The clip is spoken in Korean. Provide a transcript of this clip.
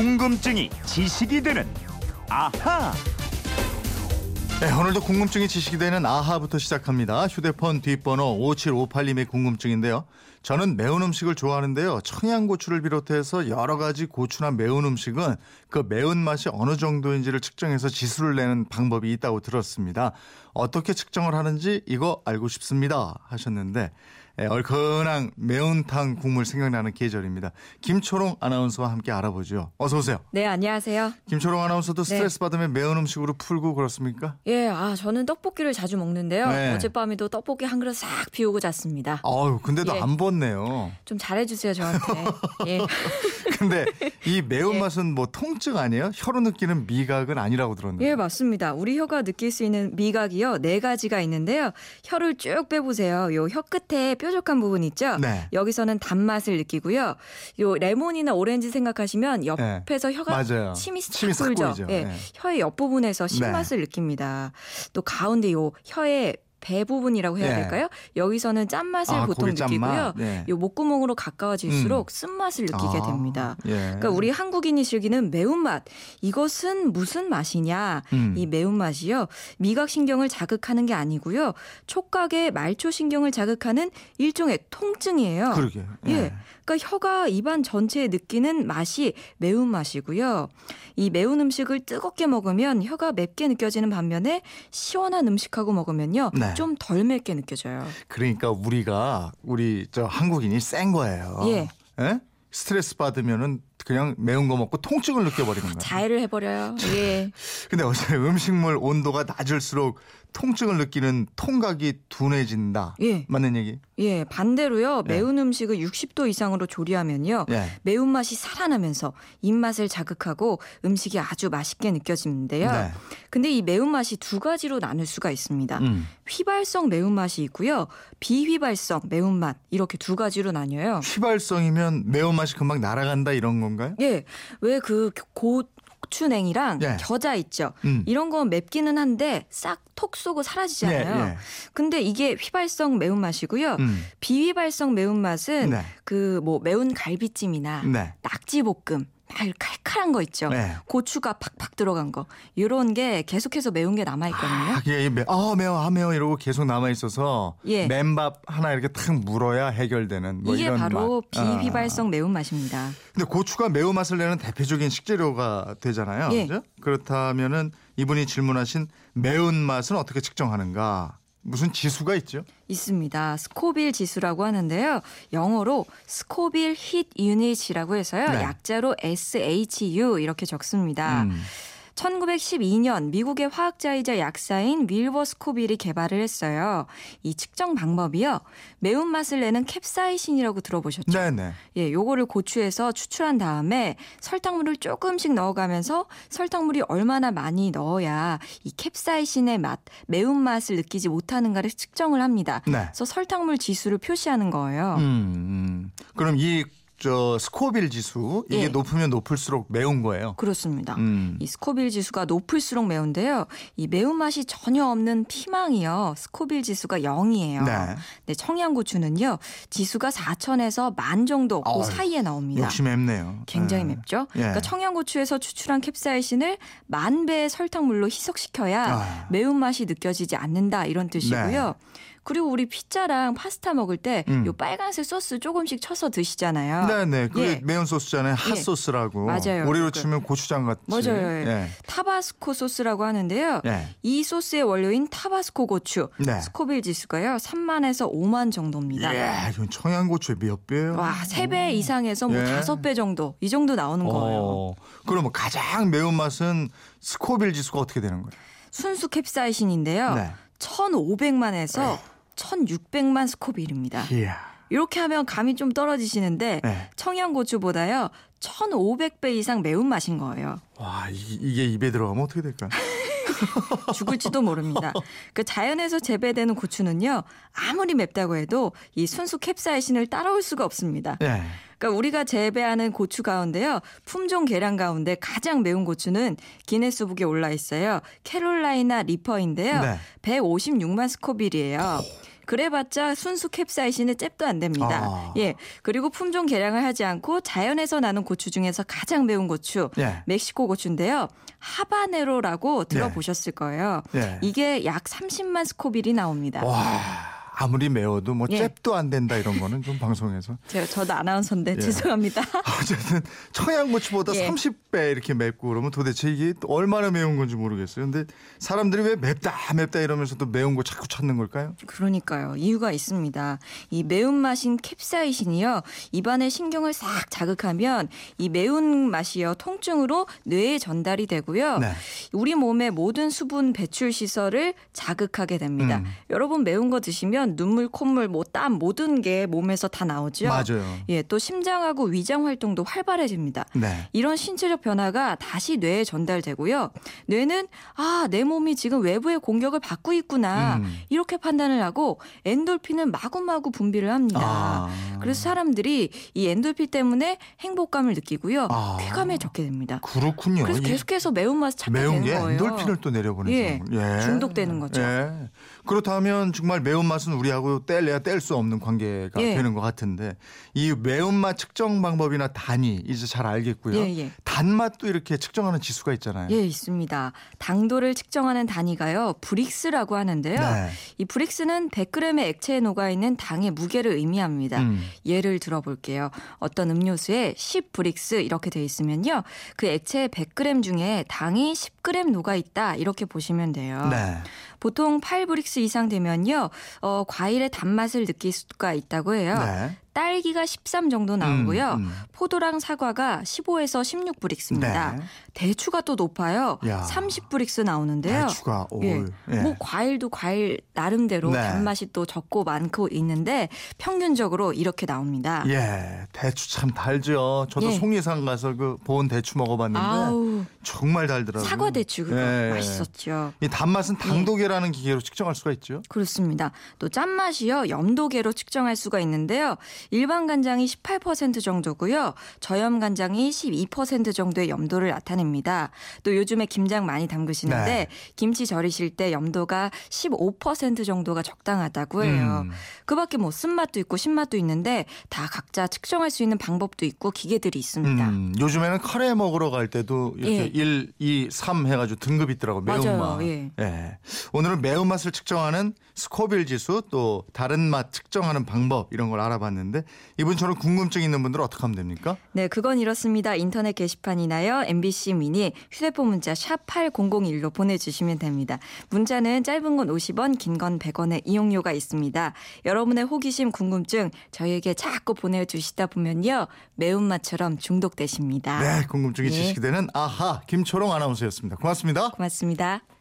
궁금증이 지식이 되는 아하. 네, 오늘도 궁금증이 지식이 되는 아하부터 시작합니다. 휴대폰 뒷번호 5758님의 궁금증인데요. 저는 매운 음식을 좋아하는데요. 청양고추를 비롯해서 여러 가지 고추나 매운 음식은 그 매운맛이 어느 정도인지를 측정해서 지수를 내는 방법이 있다고 들었습니다. 어떻게 측정을 하는지 이거 알고 싶습니다. 하셨는데 예, 얼큰한 매운탕 국물 생각나는 계절입니다. 김초롱 아나운서와 함께 알아보죠. 어서 오세요. 네, 안녕하세요. 김초롱 아나운서도 네. 스트레스 받으면 매운 음식으로 풀고 그렇습니까? 예, 아, 저는 떡볶이를 자주 먹는데요. 네. 어젯밤에도 떡볶이 한 그릇 싹 비우고 잤습니다. 아유, 근데도 예. 안 벗네요. 좀 잘해주세요, 저한테. 예. 근데 이 매운맛은 뭐 통증 아니에요? 혀로 느끼는 미각은 아니라고 들었는데. 예, 맞습니다. 우리 혀가 느낄 수 있는 미각이요. 네 가지가 있는데요. 혀를 쭉 빼보세요. 요 혀 끝에 뾰족한 부분 있죠? 네. 여기서는 단맛을 느끼고요. 요 레몬이나 오렌지 생각하시면 옆에서 혀가 네. 맞아요. 침이 싹 침이 싹 돌죠. 예. 네. 혀의 옆부분에서 신맛을 느낍니다. 또 가운데 요 혀의 배 부분이라고 해야 네. 될까요? 여기서는 짠맛을 아, 보통? 느끼고요. 네. 요 목구멍으로 가까워질수록 쓴맛을 느끼게 아, 됩니다. 예. 그러니까 우리 한국인이 즐기는 매운맛. 이것은 무슨 맛이냐? 음. 이 매운맛이요. 미각 신경을 자극하는 게 아니고요. 촉각의 말초 신경을 자극하는 일종의 통증이에요. 그러게. 예. 그러니까 혀가 입안 전체에 느끼는 맛이 매운맛이고요. 이 매운 음식을 뜨겁게 먹으면 혀가 맵게 느껴지는 반면에 시원한 음식하고 먹으면요. 네. 좀덜 맵게 느껴져요. 그러니까 우리가 우리 저 한국인이 센 거예요. 예. 예? 스트레스 받으면은 그냥 매운 거 먹고 통증을 느껴버리는 거예요. 자해를 해버려요. 예. 근데 어제 음식물 온도가 낮을수록 통증을 느끼는 통각이 둔해진다. 예. 맞는 얘기? 예, 반대로요. 네. 매운 음식을 60도 이상으로 조리하면요. 예. 매운맛이 살아나면서 입맛을 자극하고 음식이 아주 맛있게 느껴지는데요. 네. 근데 이 매운맛이 두 가지로 나눌 수가 있습니다. 음. 휘발성 매운맛이 있고요. 비휘발성 매운맛 이렇게 두 가지로 나뉘어요. 휘발성이면 매운맛이 금방 날아간다 이런 건 가요? 예, 왜그 고추냉이랑 예. 겨자 있죠. 음. 이런 건 맵기는 한데 싹 톡 쏘고 사라지잖아요. 예, 예. 근데 이게 휘발성 매운맛이고요. 음. 비휘발성 매운맛은 네. 그뭐 매운 갈비찜이나 네. 낙지볶음 막 칼칼한 거 있죠. 네. 고추가 팍팍 들어간 거. 이런 게 계속해서 매운 게 남아 있거든요. 아, 그게 매, 아 매워, 아 매워 이러고 계속 남아 있어서 예. 맨밥 하나 이렇게 탁 물어야 해결되는 뭐 이게 이런 바로 맛. 아. 비휘발성 매운맛입니다. 근데 고추가 매운맛을 내는 대표적인 식재료가 되잖아요. 예. 그죠? 그렇다면은 이분이 질문하신 매운맛은 어떻게 측정하는가? 무슨 지수가 있죠? 있습니다. 스코빌 지수라고 하는데요. 영어로 스코빌 힛 유닛이라고 해서요. 네. 약자로 SHU 이렇게 적습니다. 음. 1912년 미국의 화학자이자 약사인 윌버 스코빌이 개발을 했어요. 이 측정 방법이요. 매운맛을 내는 캡사이신이라고 들어보셨죠? 네네. 예, 요거를 고추에서 추출한 다음에 설탕물을 조금씩 넣어가면서 설탕물이 얼마나 많이 넣어야 이 캡사이신의 맛, 매운맛을 느끼지 못하는가를 측정을 합니다. 네. 그래서 설탕물 지수를 표시하는 거예요. 음, 음. 그럼 이 저 스코빌 지수 이게 예. 높으면 높을수록 매운 거예요. 그렇습니다. 음. 이 스코빌 지수가 높을수록 매운데요. 이 매운맛이 전혀 없는 피망이요. 스코빌 지수가 0이에요. 네. 네, 청양고추는요. 지수가 4천에서 만 정도 그 어휴, 사이에 나옵니다. 역시 맵네요. 굉장히 네. 맵죠. 예. 그러니까 청양고추에서 추출한 캡사이신을 만 배의 설탕물로 희석시켜야 아. 매운맛이 느껴지지 않는다 이런 뜻이고요. 그리고 우리 피자랑 파스타 먹을 때요 음. 빨간색 소스 조금씩 쳐서 드시잖아요. 네네. 그게 예. 매운 소스잖아요. 핫 예. 소스라고. 맞아요. 우리로 그- 치면 고추장 같이. 맞아요. 예. 타바스코 소스라고 하는데요. 예. 이 소스의 원료인 타바스코 고추 네. 스코빌 지수가요 3만에서 5만 정도입니다. 예, 이건 청양고추의 몇 배예요? 와, 3배 이상에서 뭐 예. 다섯 배 정도 이 정도 나오는 거예요. 어, 그러면 가장 매운 맛은 스코빌 지수가 어떻게 되는 거예요? 순수 캡사이신인데요. 네. 1,500만에서 1,600만 스코빌입니다. 이야. 이렇게 하면 감이 좀 떨어지시는데 네. 청양고추보다요 1,500배 이상 매운 맛인 거예요. 와, 이, 이게 입에 들어가면 어떻게 될까요? 죽을지도 모릅니다. 그 자연에서 재배되는 고추는요 아무리 맵다고 해도 이 순수 캡사이신을 따라올 수가 없습니다. 예. 그러니까 우리가 재배하는 고추 가운데요 품종 계량 가운데 가장 매운 고추는 기네스북에 올라 있어요. 캐롤라이나 리퍼인데요. 네. 156만 스코빌이에요. 그래봤자 순수 캡사이신의 잽도 안 됩니다. 아. 예. 그리고 품종 개량을 하지 않고 자연에서 나는 고추 중에서 가장 매운 고추 예. 멕시코 고추인데요. 하바네로라고 들어보셨을 거예요. 예. 이게 약 30만 스코빌이 나옵니다. 와 아무리 매워도 뭐 예. 잽도 안 된다 이런 거는 좀 방송에서 제가 저도 아나운서인데 예. 죄송합니다. 어쨌든 청양고추보다 예. 30배 이렇게 맵고 그러면 도대체 이게 또 얼마나 매운 건지 모르겠어요. 근데 사람들이 왜 맵다 맵다 이러면서도 매운 거 자꾸 찾는 걸까요? 그러니까요. 이유가 있습니다. 이 매운맛인 캡사이신이요. 입안의 신경을 싹 자극하면 이 매운맛이요. 통증으로 뇌에 전달이 되고요. 네. 우리 몸의 모든 수분 배출 시설을 자극하게 됩니다. 음. 여러분 매운 거 드시면 눈물, 콧물, 뭐 땀 모든 게 몸에서 다 나오죠. 맞아요. 예, 또 심장하고 위장 활동도 활발해집니다. 네. 이런 신체적 변화가 다시 뇌에 전달되고요. 뇌는 아, 내 몸이 지금 외부의 공격을 받고 있구나. 음. 이렇게 판단을 하고 엔돌핀을 마구마구 분비를 합니다. 아. 그래서 사람들이 이 엔돌핀 때문에 행복감을 느끼고요. 아. 쾌감해졌게 됩니다. 그렇군요. 그래서 이 계속해서 매운맛을 찾게 매운 되는 게 거예요. 엔돌핀을 또 내려보내는 예, 거군요. 중독되는 거죠. 예. 그렇다면 정말 매운맛은 우리하고 뗄래야 뗄 수 없는 관계가 예. 되는 것 같은데 이 매운맛 측정 방법이나 단위 이제 잘 알겠고요. 예, 예. 단맛도 이렇게 측정하는 지수가 있잖아요. 예, 있습니다. 당도를 측정하는 단위가요. 브릭스라고 하는데요. 네. 이 브릭스는 100g의 액체에 녹아 있는 당의 무게를 의미합니다. 음. 예를 들어 볼게요. 어떤 음료수에 10 Brix 이렇게 돼 있으면요. 그 액체 100g 중에 당이 10g 녹아 있다. 이렇게 보시면 돼요. 네. 보통 8 Brix 이상 되면요. 어, 과일의 단맛을 느낄 수가 있다고 해요. 네. 딸기가 13 정도 나오고요. 음, 음. 포도랑 사과가 15에서 16 Brix입니다. 네. 대추가 또 높아요. 야. 30 Brix 나오는데요. 대추가 오. 예. 예. 뭐 과일도 과일 나름대로 네. 단맛이 또 적고 많고 있는데 평균적으로 이렇게 나옵니다. 예, 대추 참 달죠. 저도 예. 송리산 가서 그 보온 대추 먹어봤는데 아우 정말 달더라고요. 사과 대추 그거 예. 맛있었죠. 이 단맛은 당도계라는 기계로 측정할 수가 있죠. 그렇습니다. 또 짠맛이요 염도계로 측정할 수가 있는데요. 일반 간장이 18% 정도고요. 저염 간장이 12% 정도의 염도를 나타냅니다. 또 요즘에 김장 많이 담그시는데 네. 김치 절이실 때 염도가 15% 정도가 적당하다고 해요. 음. 그밖에 뭐 쓴맛도 있고 신맛도 있는데 다 각자 측정할 수 있는 방법도 있고 기계들이 있습니다. 음, 요즘에는 카레 먹으러 갈 때도 이렇게 예. 1, 2, 3 해가지고 등급이 있더라고 매운맛. 맞아요. 예. 오늘은 매운맛을 측정하는 스코빌 지수 또 다른 맛 측정하는 방법 이런 걸 알아봤 는데 이분처럼 궁금증 있는 분들은 어떻게 하면 됩니까? 네, 그건 이렇습니다. 인터넷 게시판이나요. MBC 미니 휴대폰 문자 샵 8001로 보내주시면 됩니다. 문자는 짧은 건 50원, 긴 건 100원의 이용료가 있습니다. 여러분의 호기심, 궁금증 저희에게 자꾸 보내주시다 보면요. 매운맛처럼 중독되십니다. 네, 궁금증이 예. 지식이 되는 아하 김초롱 아나운서였습니다. 고맙습니다. 고맙습니다.